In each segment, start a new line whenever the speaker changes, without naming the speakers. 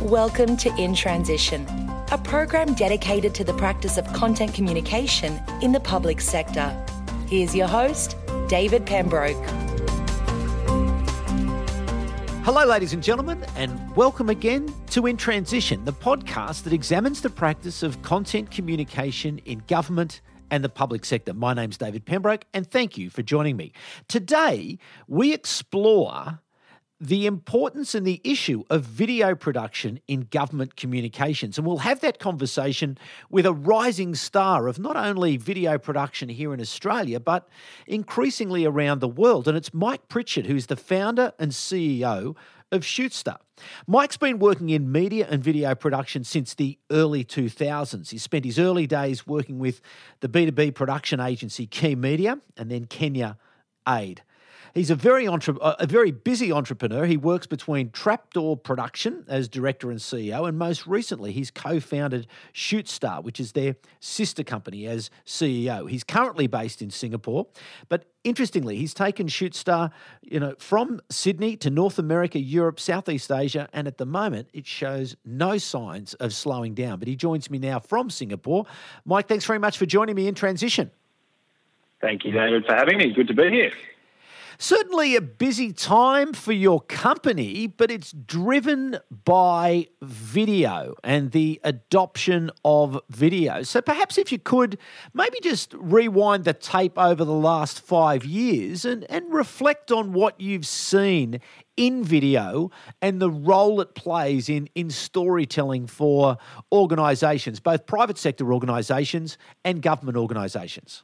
Welcome to In Transition, a program dedicated to the practice of content communication in the public sector. Here's your host, David Pembroke.
Hello, ladies and gentlemen, and welcome again to In Transition, the podcast that examines the practice of content communication in government and the public sector. My name's David Pembroke, and thank you for joining me. Today, we explore the importance and the issue of video production in government communications. And we'll have that conversation with a rising star of not only video production here in Australia, but increasingly around the world. And it's Mike Pritchett, who's the founder and CEO of Shootsta. Mike's been working in media and video production since the early 2000s. He spent his early days working with the B2B production agency Key Media and then Kenya Aid. He's a very entre- uh, a very busy entrepreneur. He works between Trapdoor Production as director and CEO, and most recently he's co-founded Shootsta, which is their sister company, as CEO. He's currently based in Singapore, but interestingly, he's taken Shootsta, you know, from Sydney to North America, Europe, Southeast Asia, and at the moment it shows no signs of slowing down. But he joins me now from Singapore. Mike, thanks very much for joining me in transition.
Thank you, David, for having me. Good to be here.
Certainly a busy time for your company, but it's driven by video and the adoption of video. So perhaps if you could maybe just rewind the tape over the last five years and, and reflect on what you've seen in video and the role it plays in, in storytelling for organisations, both private sector organisations and government organisations.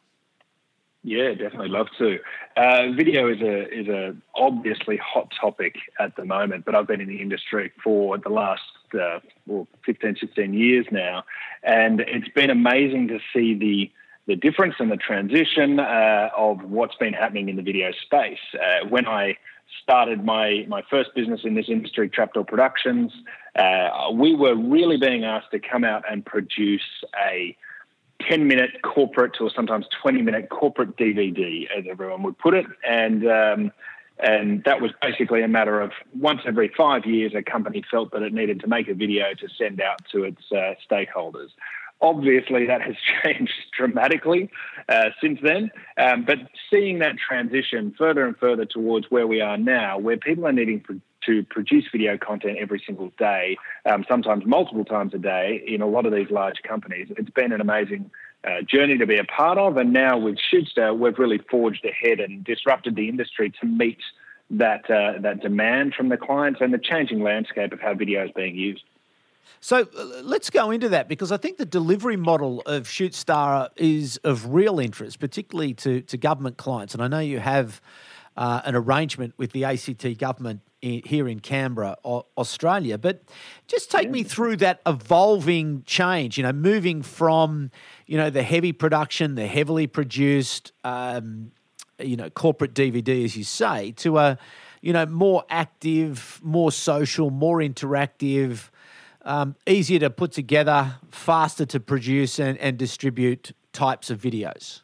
Yeah, definitely love to. Uh, video is a is a obviously hot topic at the moment, but I've been in the industry for the last uh, well, 15, 16 years now, and it's been amazing to see the the difference and the transition uh, of what's been happening in the video space. Uh, when I started my my first business in this industry, Trapdoor Productions, uh, we were really being asked to come out and produce a 10 minute corporate or sometimes 20 minute corporate DVD, as everyone would put it. And, um, and that was basically a matter of once every five years, a company felt that it needed to make a video to send out to its uh, stakeholders. Obviously, that has changed dramatically uh, since then. Um, but seeing that transition further and further towards where we are now, where people are needing to produce video content every single day, um, sometimes multiple times a day in a lot of these large companies. It's been an amazing uh, journey to be a part of. And now with Shootsta, we've really forged ahead and disrupted the industry to meet that, uh, that demand from the clients and the changing landscape of how video is being used.
So uh, let's go into that because I think the delivery model of Shootsta is of real interest, particularly to, to government clients. And I know you have uh, an arrangement with the ACT government in, here in Canberra, Australia. But just take me through that evolving change. You know, moving from you know the heavy production, the heavily produced, um, you know, corporate DVD, as you say, to a you know more active, more social, more interactive. Um, easier to put together, faster to produce and, and distribute types of videos.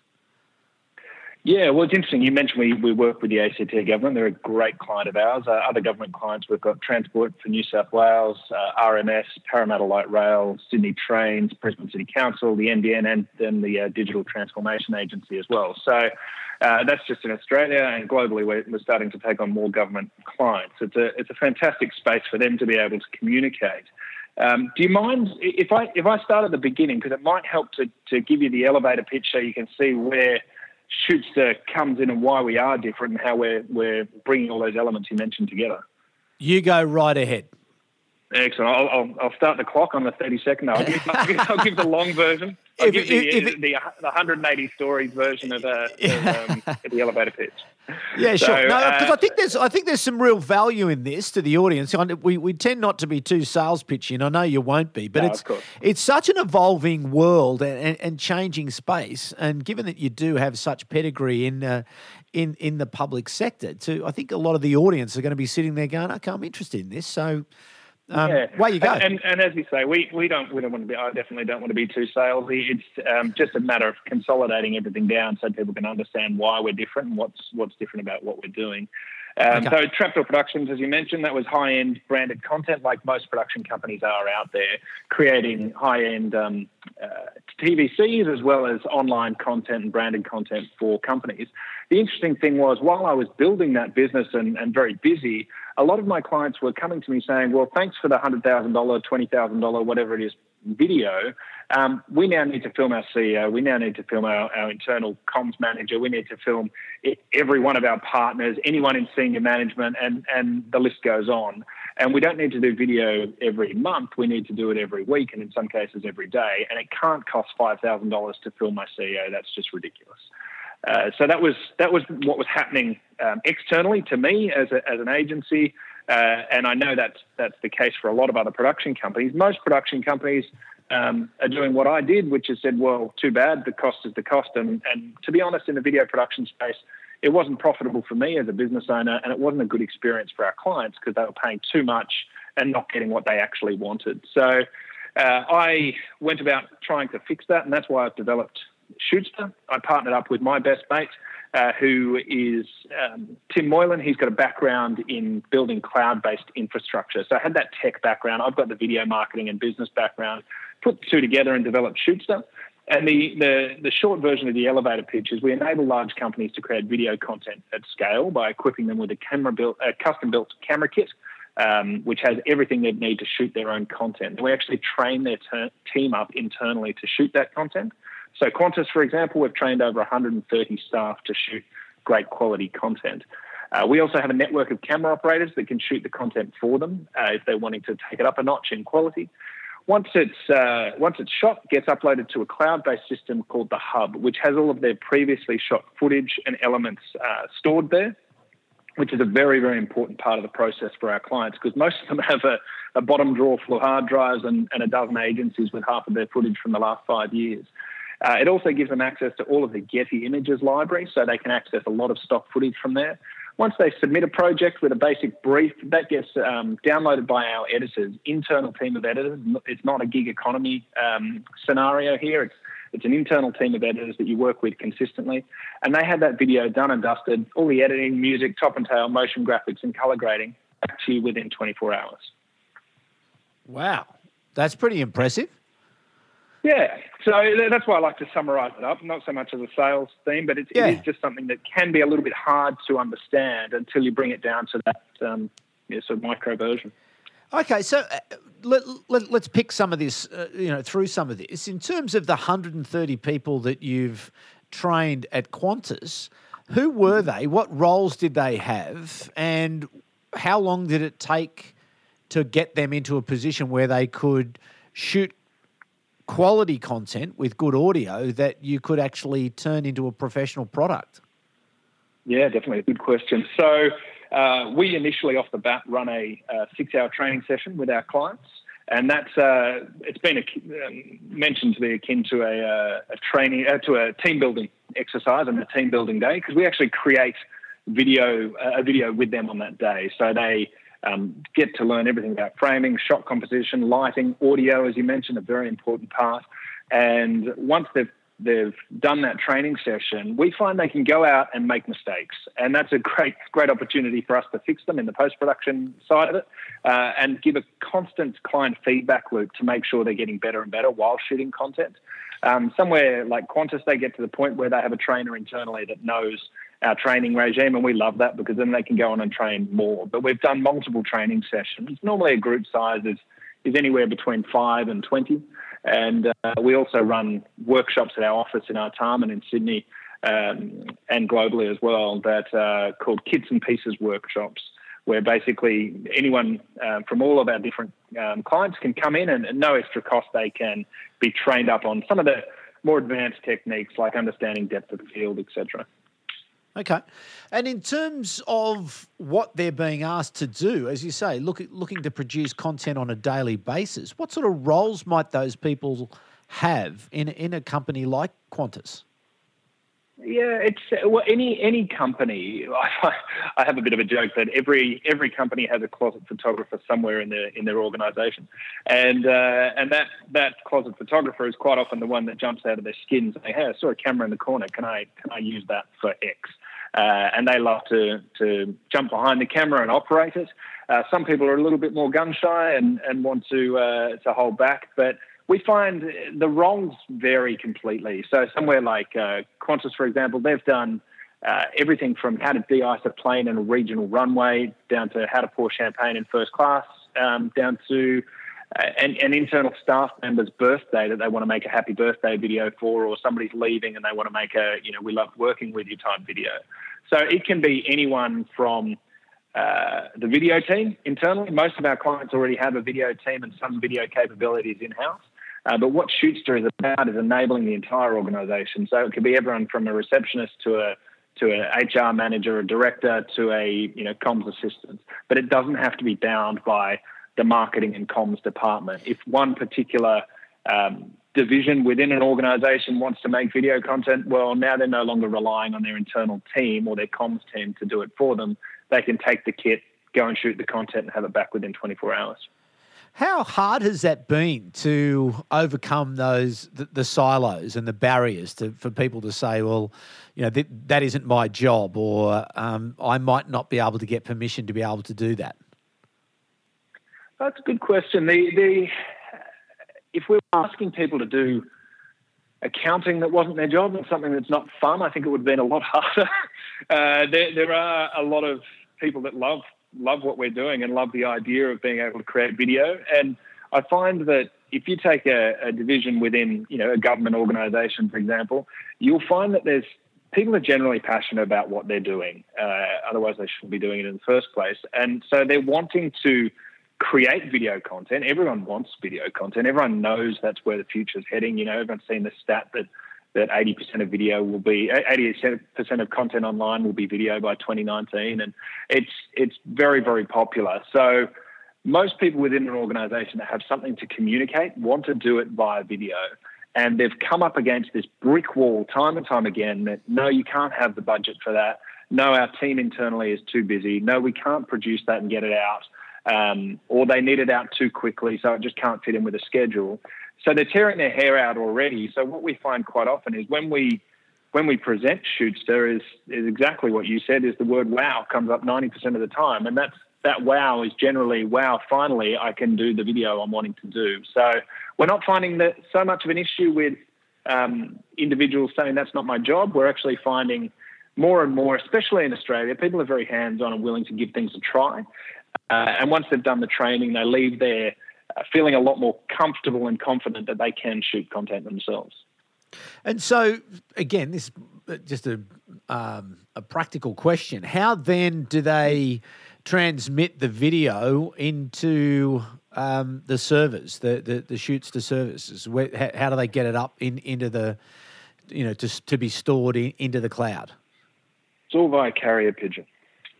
Yeah, well, it's interesting. You mentioned we, we work with the ACT government. They're a great client of ours. Uh, other government clients, we've got Transport for New South Wales, uh, RMS, Parramatta Light Rail, Sydney Trains, Brisbane City Council, the NBN, and then the uh, Digital Transformation Agency as well. So uh, that's just in Australia, and globally, we're, we're starting to take on more government clients. It's a it's a fantastic space for them to be able to communicate. Um, do you mind if I if I start at the beginning because it might help to to give you the elevator pitch so you can see where Shootsta comes in and why we are different and how we're we're bringing all those elements you mentioned together.
You go right ahead.
Excellent. I'll, I'll, I'll start the clock on the 30 second. I'll give, I'll give, I'll give the long version. I'll if, give the, if, the, the, the 180 stories version of, uh, of um, the elevator pitch.
Yeah, so, sure. No, because uh, I think there's I think there's some real value in this to the audience. We we tend not to be too sales pitchy, and I know you won't be, but no, it's it's such an evolving world and, and, and, changing space. And given that you do have such pedigree in uh, in in the public sector, to I think a lot of the audience are going to be sitting there going, "Okay, I'm interested in this." So um, yeah. Way you go.
And, and, and, as you say, we, we don't we don't want to be. I definitely don't want to be too salesy. It's um, just a matter of consolidating everything down so people can understand why we're different and what's what's different about what we're doing. Um, okay. So Trapdoor Productions, as you mentioned, that was high-end branded content, like most production companies are out there, creating high-end um, uh, TVCs as well as online content and branded content for companies. The interesting thing was, while I was building that business and, and very busy, a lot of my clients were coming to me saying, "Well, thanks for the hundred thousand dollar, twenty thousand dollar, whatever it is, video." Um, we now need to film our CEO. We now need to film our, our internal comms manager. We need to film every one of our partners, anyone in senior management, and, and the list goes on. And we don't need to do video every month. We need to do it every week, and in some cases every day. And it can't cost five thousand dollars to film my CEO. That's just ridiculous. Uh, so that was that was what was happening um, externally to me as, a, as an agency, uh, and I know that's that's the case for a lot of other production companies. Most production companies um, are doing what I did, which is said, well, too bad, the cost is the cost. And, and to be honest, in the video production space, it wasn't profitable for me as a business owner, and it wasn't a good experience for our clients because they were paying too much and not getting what they actually wanted. So uh, I went about trying to fix that, and that's why I've developed Shootsta. I partnered up with my best mate, uh, who is um, Tim Moylan. He's got a background in building cloud based infrastructure. So I had that tech background. I've got the video marketing and business background put the two together and developed Shootsta. And the, the, the short version of the elevator pitch is we enable large companies to create video content at scale by equipping them with a camera built, a custom built camera kit, um, which has everything they need to shoot their own content. We actually train their ter- team up internally to shoot that content. So Qantas, for example, we've trained over 130 staff to shoot great quality content. Uh, we also have a network of camera operators that can shoot the content for them uh, if they're wanting to take it up a notch in quality. Once it's uh, once it's shot, it gets uploaded to a cloud-based system called the Hub, which has all of their previously shot footage and elements uh, stored there, which is a very very important part of the process for our clients because most of them have a, a bottom drawer full of hard drives and, and, a dozen agencies with half of their footage from the last five years. Uh, it also gives them access to all of the Getty Images library, so they can access a lot of stock footage from there. Once they submit a project with a basic brief, that gets um, downloaded by our editors, internal team of editors. It's not a gig economy um, scenario here. It's it's an internal team of editors that you work with consistently, and they have that video done and dusted, all the editing, music, top and tail, motion graphics, and color grading back to you within 24 hours.
Wow, that's pretty impressive.
Yeah, so that's why I like to summarise it up. Not so much as a sales theme, but it's, yeah. it is just something that can be a little bit hard to understand until you bring it down to that um, yeah, sort of micro version.
Okay, so uh, let, let, us pick some of this, uh, you know, through some of this. In terms of the 130 people that you've trained at Qantas, who were they? What roles did they have? And how long did it take to get them into a position where they could shoot quality content with good audio that you could actually turn into a professional product?
Yeah, definitely a good question. So uh, we initially off the bat run a, a six-hour training session with our clients. And that's uh, it's been a, um, mentioned to be akin to a, uh, a training uh, to a team building exercise and a team building day because we actually create video a video with them on that day. So they um, get to learn everything about framing, shot composition, lighting, audio, as you mentioned, a very important part. And once they've they've done that training session, we find they can go out and make mistakes, and that's a great great opportunity for us to fix them in the post production side of it, uh, and give a constant client feedback loop to make sure they're getting better and better while shooting content. Um, somewhere like Qantas, they get to the point where they have a trainer internally that knows our training regime, and we love that because then they can go on and train more. But we've done multiple training sessions. Normally, a group size is, is anywhere between five and 20. And uh, we also run workshops at our office in Artarmon in Sydney um, and globally as well that are called Kits and Pieces workshops, where basically anyone uh, from all of our different um, clients can come in and at no extra cost they can be trained up on some of the more advanced techniques like understanding depth of field, etc.
Okay. And in terms of what they're being asked to do, as you say, look, looking to produce content on a daily basis, what sort of roles might those people have in, in a company like Qantas?
Yeah, it's well, any any company. I, I have a bit of a joke that every every company has a closet photographer somewhere in their in their organisation, and uh, and that that closet photographer is quite often the one that jumps out of their skin and saying, "Hey, I saw a camera in the corner. Can I can I use that for X?" Uh, and they love to to jump behind the camera and operate it. Uh, some people are a little bit more gun shy and, and want to uh, to hold back, but we find the roles vary completely. So somewhere like uh, Qantas, for example, they've done uh, everything from how to de-ice a plane in a regional runway down to how to pour champagne in first class, um, down to an, an, internal staff member's birthday that they want to make a happy birthday video for, or somebody's leaving and they want to make a, you know, we love working with you type video. So it can be anyone from uh, the video team internally. Most of our clients already have a video team and some video capabilities in house. Uh, but what Shootsta is about is enabling the entire organisation. So it could be everyone from a receptionist to a to an HR manager, a director, to a you know comms assistant. But it doesn't have to be bound by the marketing and comms department. If one particular um, division within an organisation wants to make video content, well, now they're no longer relying on their internal team or their comms team to do it for them. They can take the kit, go and shoot the content, and have it back within 24 hours.
How hard has that been to overcome those the, the silos and the barriers to, for people to say, well, you know, th- that isn't my job, or um, I might not be able to get permission to be able to do that?
That's a good question. The, the if we were asking people to do accounting that wasn't their job and something that's not fun, I think it would have been a lot harder. Uh, there, there are a lot of people that love love what we're doing and love the idea of being able to create video. And I find that if you take a, a division within, you know, a government organisation, for example, you'll find that there's people are generally passionate about what they're doing. Uh, otherwise, they shouldn't be doing it in the first place. And so they're wanting to create video content. Everyone wants video content. Everyone knows that's where the future is heading. You know, everyone's seen the stat that that 80% of video will be 80% of content online will be video by 2019 and it's it's very very popular so most people within an organization that have something to communicate want to do it via video and they've come up against this brick wall time and time again that no you can't have the budget for that no our team internally is too busy no we can't produce that and get it out um, or they need it out too quickly so it just can't fit in with a schedule so they're tearing their hair out already. So what we find quite often is when we when we present Shootsta is is exactly what you said. Is the word "wow" comes up ninety percent of the time, and that's that "wow" is generally "wow." Finally, I can do the video I'm wanting to do. So we're not finding that so much of an issue with um, individuals saying that's not my job. We're actually finding more and more, especially in Australia, people are very hands-on and willing to give things a try. Uh, and once they've done the training, they leave there uh, feeling a lot more comfortable and confident that they can shoot content themselves.
And so, again, this is just a um, a practical question. How then do they transmit the video into um, the servers, the, the the Shootsta services? Where, how, how, do they get it up in into the you know to to be stored in, into the cloud?
It's all via carrier pigeon.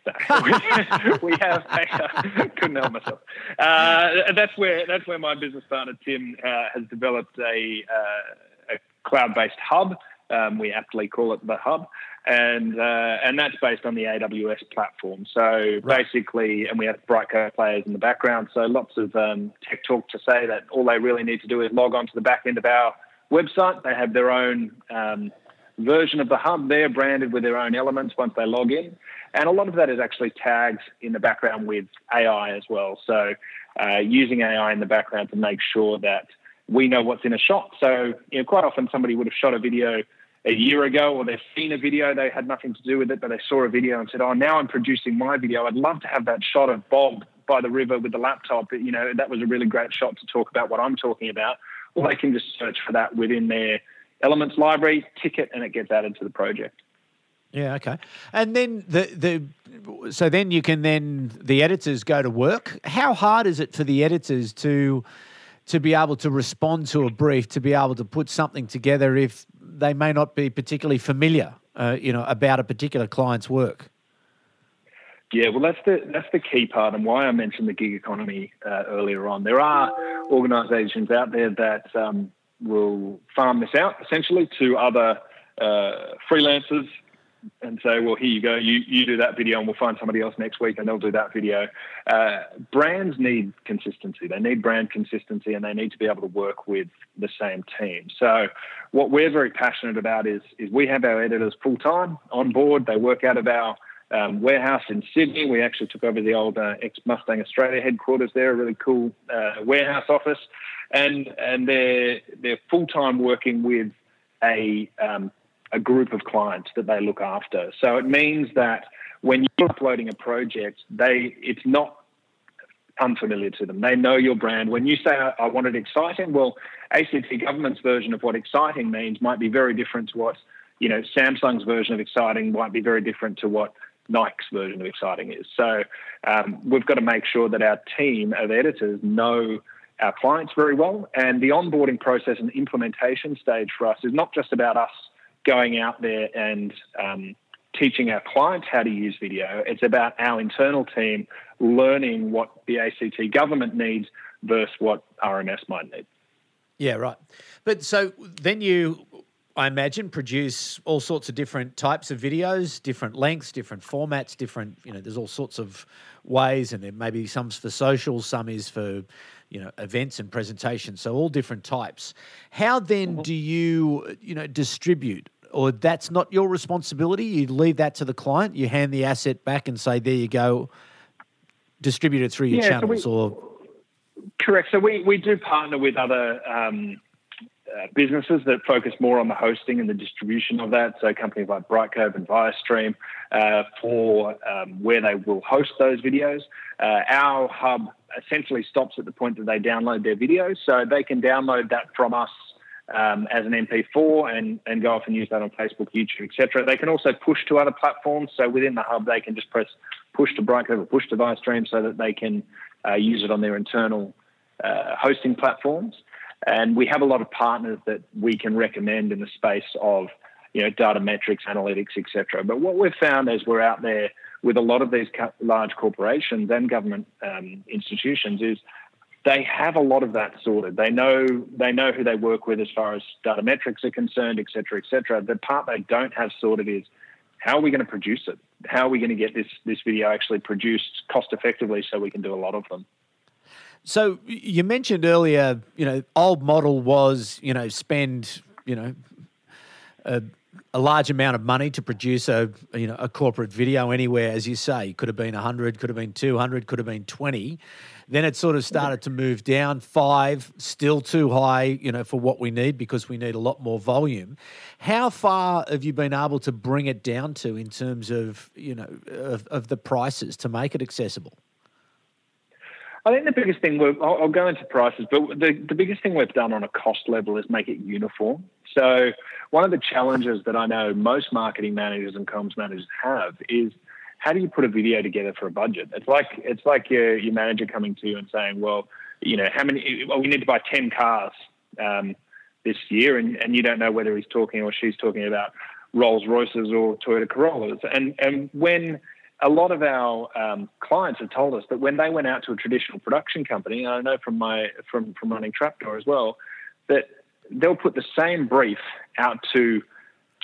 we have couldn't help myself. Uh, that's where that's where my business partner Tim uh, has developed a, uh, a cloud-based hub. Um, we aptly call it the hub, and uh, and that's based on the AWS platform. So right. basically, and we have Brightcove players in the background. So lots of um, tech talk to say that all they really need to do is log on to the back end of our website. They have their own um, version of the hub They're branded with their own elements once they log in. And a lot of that is actually tagged in the background with AI as well. So uh, using AI in the background to make sure that we know what's in a shot. So you know, quite often somebody would have shot a video a year ago or they've seen a video, they had nothing to do with it, but they saw a video and said, oh, now I'm producing my video. I'd love to have that shot of Bob by the river with the laptop. You know, that was a really great shot to talk about what I'm talking about. Well, they can just search for that within their Elements library, ticket, and it gets added to the project.
Yeah, okay. And then the the so then you can then the editors go to work. How hard is it for the editors to to be able to respond to a brief, to be able to put something together if they may not be particularly familiar, uh, you know, about a particular client's work?
Yeah, well, that's the that's the key part, and why I mentioned the gig economy uh, earlier on. There are organisations out there that um, will farm this out essentially to other uh, freelancers and say, well, here you go, you, you do that video and we'll find somebody else next week and they'll do that video. Uh, brands need consistency. They need brand consistency and they need to be able to work with the same team. So what we're very passionate about is, is we have our editors full time on board. They work out of our um, warehouse in Sydney. We actually took over the old uh, ex Mustang Australia headquarters there, a really cool uh, warehouse office, and and they're they're full time working with a um, a group of clients that they look after. So it means that when you're uploading a project, they it's not unfamiliar to them. They know your brand. When you say I, want it exciting, well, ACT government's version of what exciting means might be very different to what you know Samsung's version of exciting might be very different to what Nike's version of exciting is. So um, we've got to make sure that our team of editors know our clients very well. And the onboarding process and implementation stage for us is not just about us going out there and um, teaching our clients how to use video. It's about our internal team learning what the ACT government needs versus what RMS might need.
Yeah, right. But so then you, I imagine, produce all sorts of different types of videos, different lengths, different formats, different, you know, there's all sorts of ways, and there may be some's for social, some is for you know events and presentations so all different types. How then mm-hmm. do you you know distribute? Or that's not your responsibility? You leave that to the client? You hand the asset back and say there you go distribute it through your yeah, channels so we, or
correct. So we, we do partner with other um, uh, businesses that focus more on the hosting and the distribution of that. So companies like Brightcove and Viostream uh, for um, where they will host those videos. Uh, our hub essentially stops at the point that they download their videos, so they can download that from us. Um, as an MP4 and, and go off and use that on Facebook, YouTube, etc. They can also push to other platforms. So within the hub, they can just press push to Brightcove or push to Viostream so that they can uh, use it on their internal uh, hosting platforms. And we have a lot of partners that we can recommend in the space of, you know, data metrics, analytics, etc. But what we've found as we're out there with a lot of these large corporations and government um, institutions is they have a lot of that sorted. They know they know who they work with as far as data metrics are concerned, et cetera, et cetera. The part they don't have sorted is how are we going to produce it? How are we going to get this this video actually produced cost effectively so we can do a lot of them?
So you mentioned earlier, you know, old model was, you know, spend, you know, a, a large amount of money to produce a, you know, a corporate video anywhere, as you say, could have been 100, could have been 200, could have been 20. Then it sort of started to move down. Five, still too high, you know, for what we need because we need a lot more volume. How far have you been able to bring it down to in terms of, you know, of, of the prices to make it accessible?
I think the biggest thing, I'll, I'll go into prices, but the, the biggest thing we've done on a cost level is make it uniform. So, one of the challenges that I know most marketing managers and comms managers have is how do you put a video together for a budget? It's like it's like your, your manager coming to you and saying, well, you know, how many? Well, we need to buy ten cars um, this year, and, and you don't know whether he's talking or she's talking about Rolls Royces or Toyota Corollas. And and when a lot of our um, clients have told us that when they went out to a traditional production company, and I know from my from from running Trapdoor as well, that they'll put the same brief out to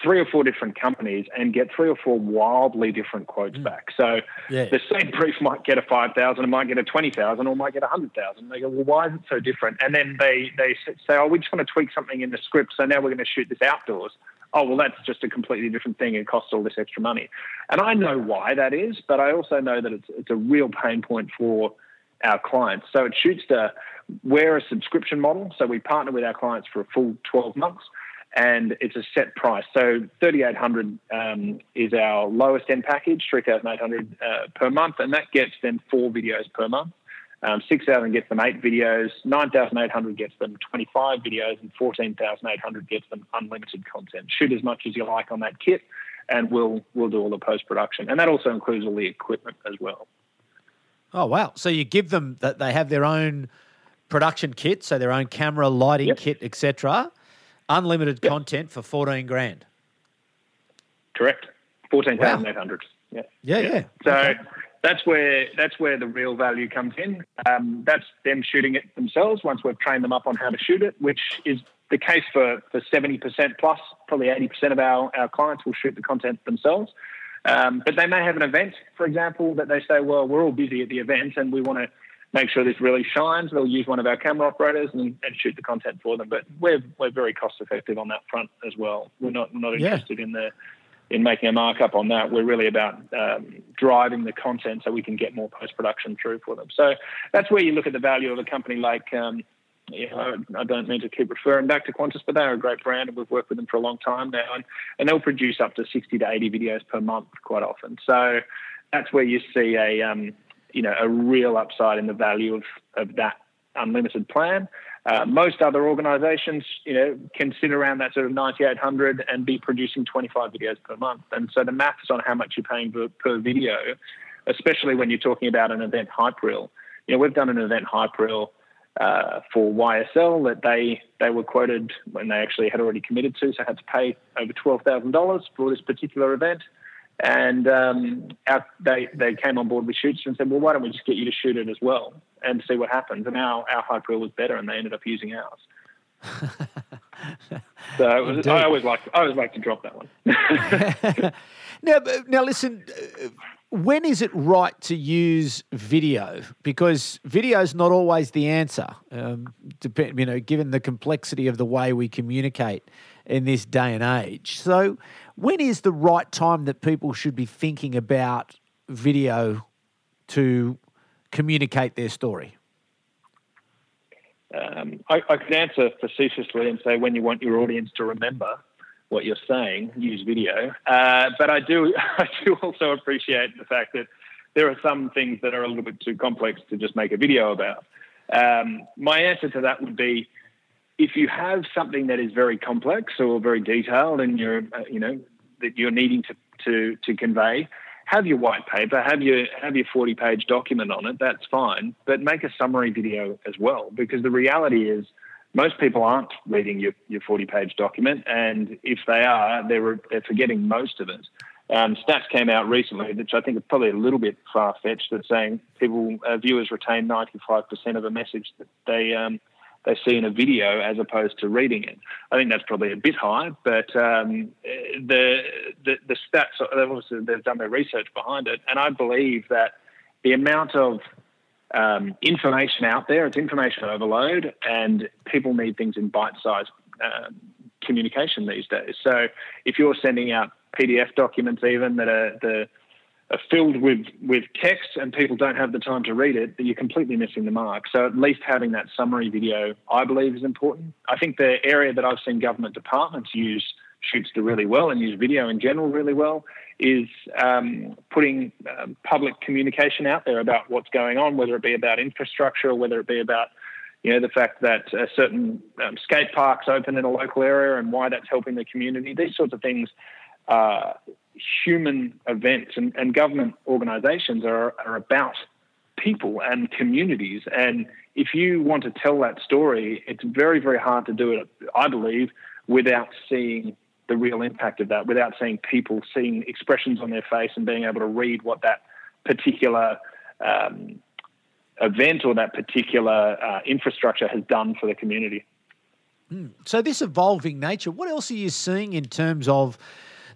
three or four different companies and get three or four wildly different quotes mm. back. So yeah. the same brief might get a five thousand, it might get a twenty thousand, or might get a hundred thousand. They go, well, why is it so different? And then they they say, oh, we just want to tweak something in the script, so now we're going to shoot this outdoors oh, well, that's just a completely different thing. It costs all this extra money. And I know why that is, but I also know that it's, it's a real pain point for our clients. So it Shootsta, we're a subscription model. So we partner with our clients for a full 12 months and it's a set price. So 3,800 um, is our lowest end package, 3,800 uh, per month, and that gets them four videos per month. Um, 6,000 gets them eight videos, 9,800 gets them 25 videos, and 14,800 gets them unlimited content. Shoot as much as you like on that kit, and we'll we'll do all the post production, and that also includes all the equipment as well.
Oh wow! So you give them that they have their own production kit, so their own camera, lighting yep. kit, etc. Unlimited yep. content for 14 grand.
Correct. 14,800. Wow.
Yeah. Yeah, yeah.
So. Okay that's where that's where the real value comes in. Um, that's them shooting it themselves once we've trained them up on how to shoot it, which is the case for, for 70% plus, probably 80% of our, our clients will shoot the content themselves. Um, but they may have an event, for example, that they say, well, we're all busy at the event and we want to make sure this really shines. They'll use one of our camera operators and, and shoot the content for them. But we're, we're very cost effective on that front as well. We're not, not interested yeah. in the in making a markup on that. We're really about um, driving the content so we can get more post production through for them. So that's where you look at the value of a company like um, you know, I don't mean to keep referring back to Qantas, but they're a great brand and we've worked with them for a long time now. And, and they'll produce up to 60 to 80 videos per month quite often. So that's where you see a, um, you know, a real upside in the value of, of that unlimited plan. Uh, most other organisations, you know, can sit around that sort of 9,800 and be producing 25 videos per month. And so the maths on how much you're paying per, per video, especially when you're talking about an event hype reel. You know, we've done an event hype reel uh, for YSL that they they were quoted when they actually had already committed to, so had to pay over twelve thousand dollars for this particular event. And um, our, they they came on board with Shoots and said, well, why don't we just get you to shoot it as well and see what happens? And our our reel was better, and they ended up using ours. so was, I always like I always like to drop that one.
now, now listen when is it right to use video? Because video is not always the answer. Um, depend, you know, given the complexity of the way we communicate in this day and age. So, when is the right time that people should be thinking about video to communicate their story?
Um, I, I could answer facetiously and say when you want your audience to remember what you're saying, use video. Uh, but I do, I do also appreciate the fact that there are some things that are a little bit too complex to just make a video about. Um, my answer to that would be, if you have something that is very complex or very detailed, and you're, uh, you know, that you're needing to to to convey, have your white paper, have your have your 40 page document on it. That's fine, but make a summary video as well, because the reality is most people aren't reading your, your 40 page document, and if they are, they're, they're forgetting most of it. Um, stats came out recently, which I think is probably a little bit far fetched, that saying people uh, viewers retain 95% of a message that they um, they see in a video as opposed to reading it. I think that's probably a bit high, but um, the, the, the stats they've obviously they've done their research behind it, and I believe that the amount of um, information out there. It's information overload, and people need things in bite-sized uh, communication these days. So if you're sending out PDF documents, even that are the filled with with text and people don't have the time to read it, that you're completely missing the mark. So at least having that summary video, I believe, is important. I think the area that I've seen government departments use Shootsta really well and use video in general really well is um, putting um, public communication out there about what's going on, whether it be about infrastructure or whether it be about you know the fact that uh, certain um, skate parks open in a local area and why that's helping the community. These sorts of things are human events, and, and government organisations are, are about people and communities. And if you want to tell that story, it's very very hard to do it. I believe without seeing the real impact of that without seeing people seeing expressions on their face and being able to read what that particular um, event or that particular uh, infrastructure has done for the community.
Mm. So, this evolving nature, what else are you seeing in terms of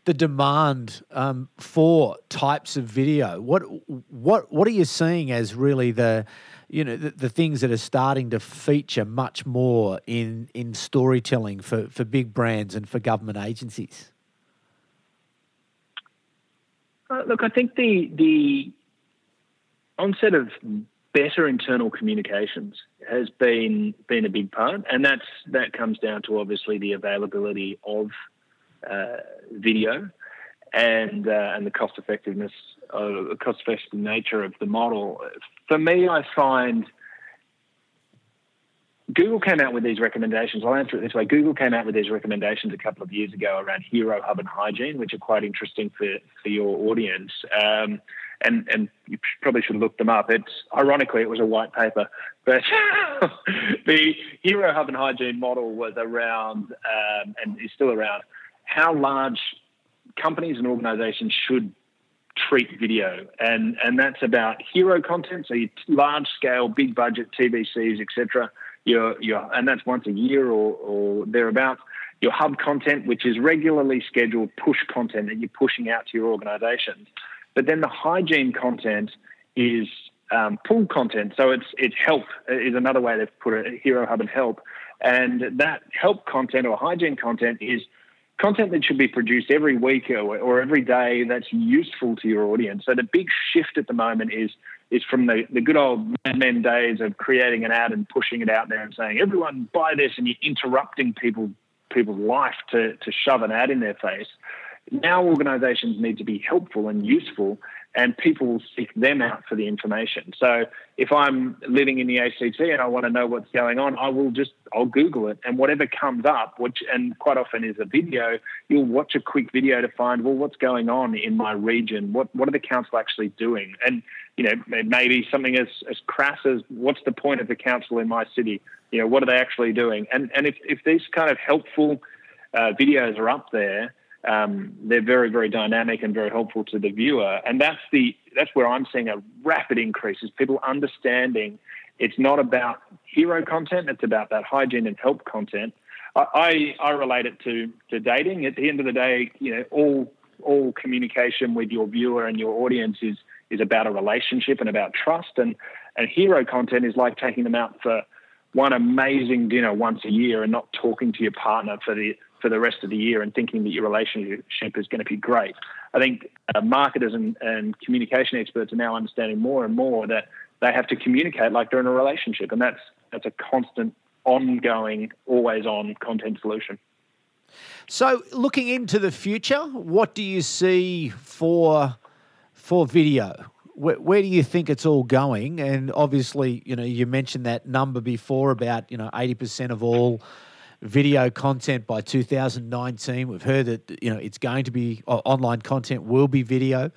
the demand um, for types of video? What what what are you seeing as really the you know the, the, things that are starting to feature much more in in storytelling for for big brands and for government agencies?
Uh, look, I think the the onset of better internal communications has been been a big part, and that's that comes down to obviously the availability of video and uh, and the cost effectiveness, uh, cost effective nature of the model. For me, I find Google came out with these recommendations. I'll answer it this way: Google came out with these recommendations a couple of years ago around Hero Hub and Hygiene, which are quite interesting for for your audience. Um, and and you probably should look them up. It's ironically it was a white paper, but the Hero Hub and Hygiene model was around um, and is still around how large companies and organizations should treat video, and and that's about hero content, so large scale, big budget TVCs, etc. your your and that's once a year or, or thereabouts. Your hub content, which is regularly scheduled push content that you're pushing out to your organizations. But then the hygiene content is um, pull content. So it's it's help is another way they've put it. Hero Hub and Help, and that help content or hygiene content is content that should be produced every week or, or every day that's useful to your audience. So the big shift at the moment is is from the, the good old men days of creating an ad and pushing it out there and saying everyone buy this and you're interrupting people people's life to to shove an ad in their face. Now organizations need to be helpful and useful and people will seek them out for the information. So if I'm living in the ACT and I want to know what's going on, I will just I'll Google it, and whatever comes up, which and quite often is a video, you'll watch a quick video to find well what's going on in my region, what what are the council actually doing, and you know maybe something as as crass as what's the point of the council in my city, you know what are they actually doing, and and if if these kind of helpful uh, videos are up there um, they're very, very dynamic and very helpful to the viewer. And that's the that's where I'm seeing a rapid increase is people understanding it's not about hero content; it's about that hygiene and help content. I, I, I relate it to to dating. At the end of the day, you know, all all communication with your viewer and your audience is is about a relationship and about trust. And and hero content is like taking them out for one amazing dinner once a year and not talking to your partner for the for the rest of the year and thinking that your relationship is going to be great. I think uh, marketers and, and communication experts are now understanding more and more that they have to communicate like they're in a relationship, and that's that's a constant, ongoing, always-on content solution.
So, looking into the future, what do you see for for video? Where, where, do you think it's all going? And obviously, you know, you mentioned that number before about you know eighty percent of all video content by 2019. We've heard that you know it's going to be online content will be video.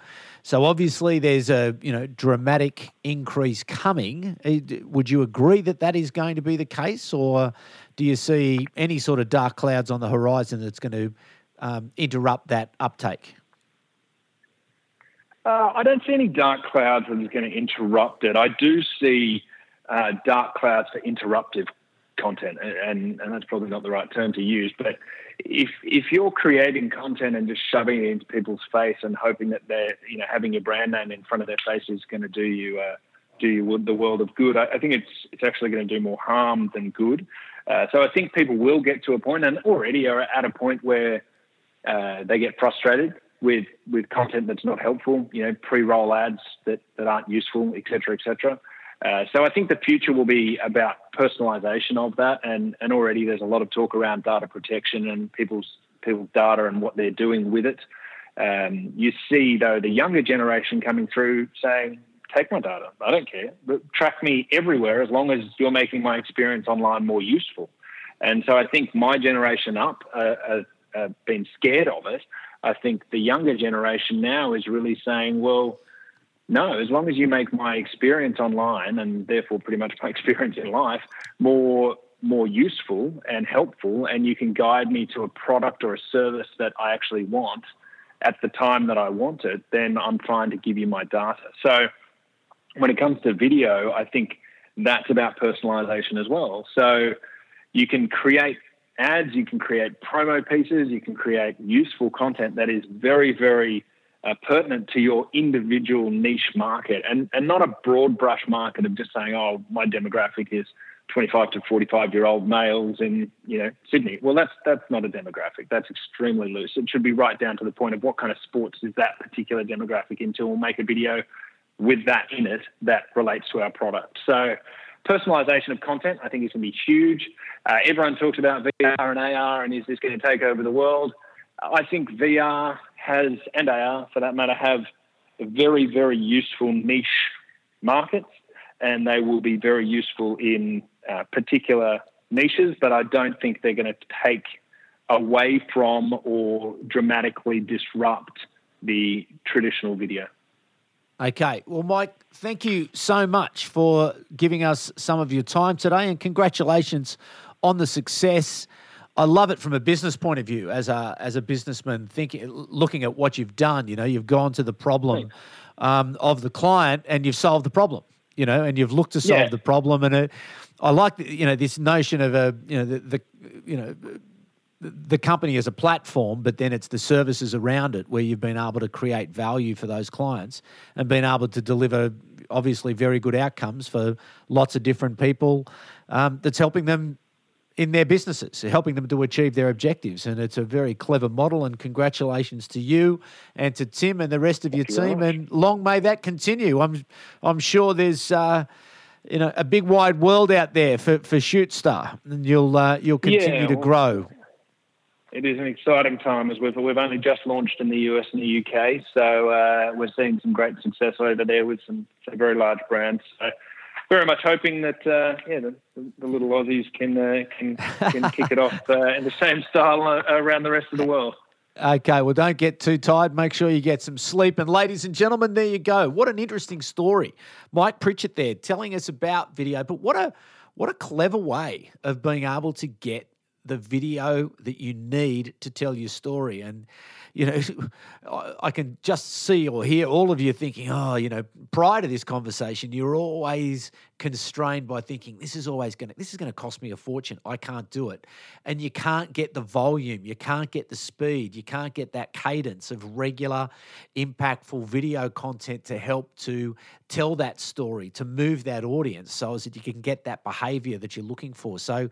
So obviously there's a you know dramatic increase coming. Eh, would you agree that that is going to be the case, or do you see any sort of dark clouds on the horizon that's going to um, interrupt that uptake?
Uh, I don't see any dark clouds that is going to interrupt it. I do see uh, dark clouds for interruptive content, and, and that's probably not the right term to use. But if if you're creating content and just shoving it into people's face and hoping that they're you know having your brand name in front of their face is going to do you uh, do you the world of good, I, I, think it's it's actually going to do more harm than good. Uh, so I think people will get to a point, and already are at a point where uh, they get frustrated with with content that's not helpful. You know, pre-roll ads that that aren't useful, et cetera, et cetera. Uh, so I think the future will be about personalisation of that, and, and already there's a lot of talk around data protection and people's people's data and what they're doing with it. Um, you see though the younger generation coming through saying, "Take my data, I don't care, but track me everywhere as long as you're making my experience online more useful." And so I think my generation up uh, uh, uh been scared of it. I think the younger generation now is really saying, "Well." No, as long as you make my experience online and therefore pretty much my experience in life more more useful and helpful, and you can guide me to a product or a service that I actually want at the time that I want it, then I'm fine to give you my data. So when it comes to video, I think that's about personalization as well. So you can create ads, you can create promo pieces, you can create useful content that is very, very uh, pertinent to your individual niche market and, and not a broad brush market of just saying, oh, my demographic is 25 to 45 year old males in you know Sydney. Well, that's that's not a demographic. That's extremely loose. It should be right down to the point of what kind of sports is that particular demographic into. We'll make a video with that in it that relates to our product. So personalization of content, I think, is going to be huge. Uh, everyone talks about VR and AR, and is this going to take over the world? I think VR has, and AR for that matter, have very, very useful niche markets, and they will be very useful in uh, particular niches, but I don't think they're going to take away from or dramatically disrupt the traditional video.
Okay. Well, Mike, thank you so much for giving us some of your time today and congratulations on the success. I love it from a business point of view as a as a businessman thinking looking at what you've done. You know, you've gone to the problem um, of the client and you've solved the problem. you know, and you've looked to solve
Yeah.
the problem. And it, I like, you know, this notion of a, you know, the, the you know, the company as a platform, but then it's the services around it where you've been able to create value for those clients and been able to deliver obviously very good outcomes for lots of different people. Um, that's helping them in their businesses, helping them to achieve their objectives. And it's a very clever model. And congratulations to you and to Tim and the rest of your
you
team. And long may that continue. I'm I'm sure there's. Uh, you know, a big wide world out there for, for Shootsta, and you'll uh, you'll continue
Yeah,
to
well,
grow.
It is an exciting time as we've we've only just launched in the US and the UK, so uh, we're seeing some great success over there with some, some very large brands. So very much hoping that uh, yeah the, the little Aussies can uh, can can kick it off uh, in the same style uh, around the rest of the world.
Okay, well, don't get too tired. Make sure you get some sleep. And ladies and gentlemen, there you go. What an interesting story, Mike Pritchett there telling us about video. But what a what a clever way of being able to get the video that you need to tell your story. And you know, I- can just see or hear all of you thinking, oh, you know, prior to this conversation, you're always constrained by thinking this is always going to this is going to cost me a fortune. I can't do it. And you can't get the volume, you can't get the speed, you can't get that cadence of regular impactful video content to help to tell that story, to move that audience so as that you can get that behavior that you're looking for. So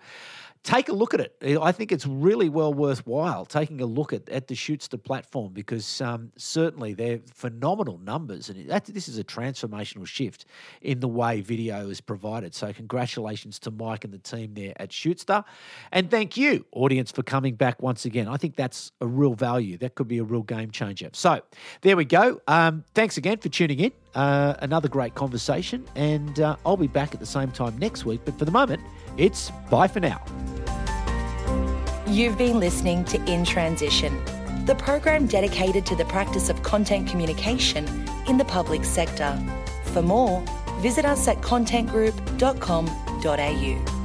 take a look at it. I think it's really well worthwhile taking a look at, at the Shootsta platform because um, certainly they're phenomenal numbers. And that, this is a transformational shift in the way video is provided. So, congratulations to Mike and the team there at Shootsta, And thank you, audience, for coming back once again. I think that's a real value. That could be a real game changer. So, there we go. Um, thanks again for tuning in. Uh, another great conversation. And uh, I'll be back at the same time next week. But for the moment, it's bye for now.
You've been listening to In Transition, the program dedicated to the practice of content communication in the public sector. For more, visit us at contentgroup.com.au.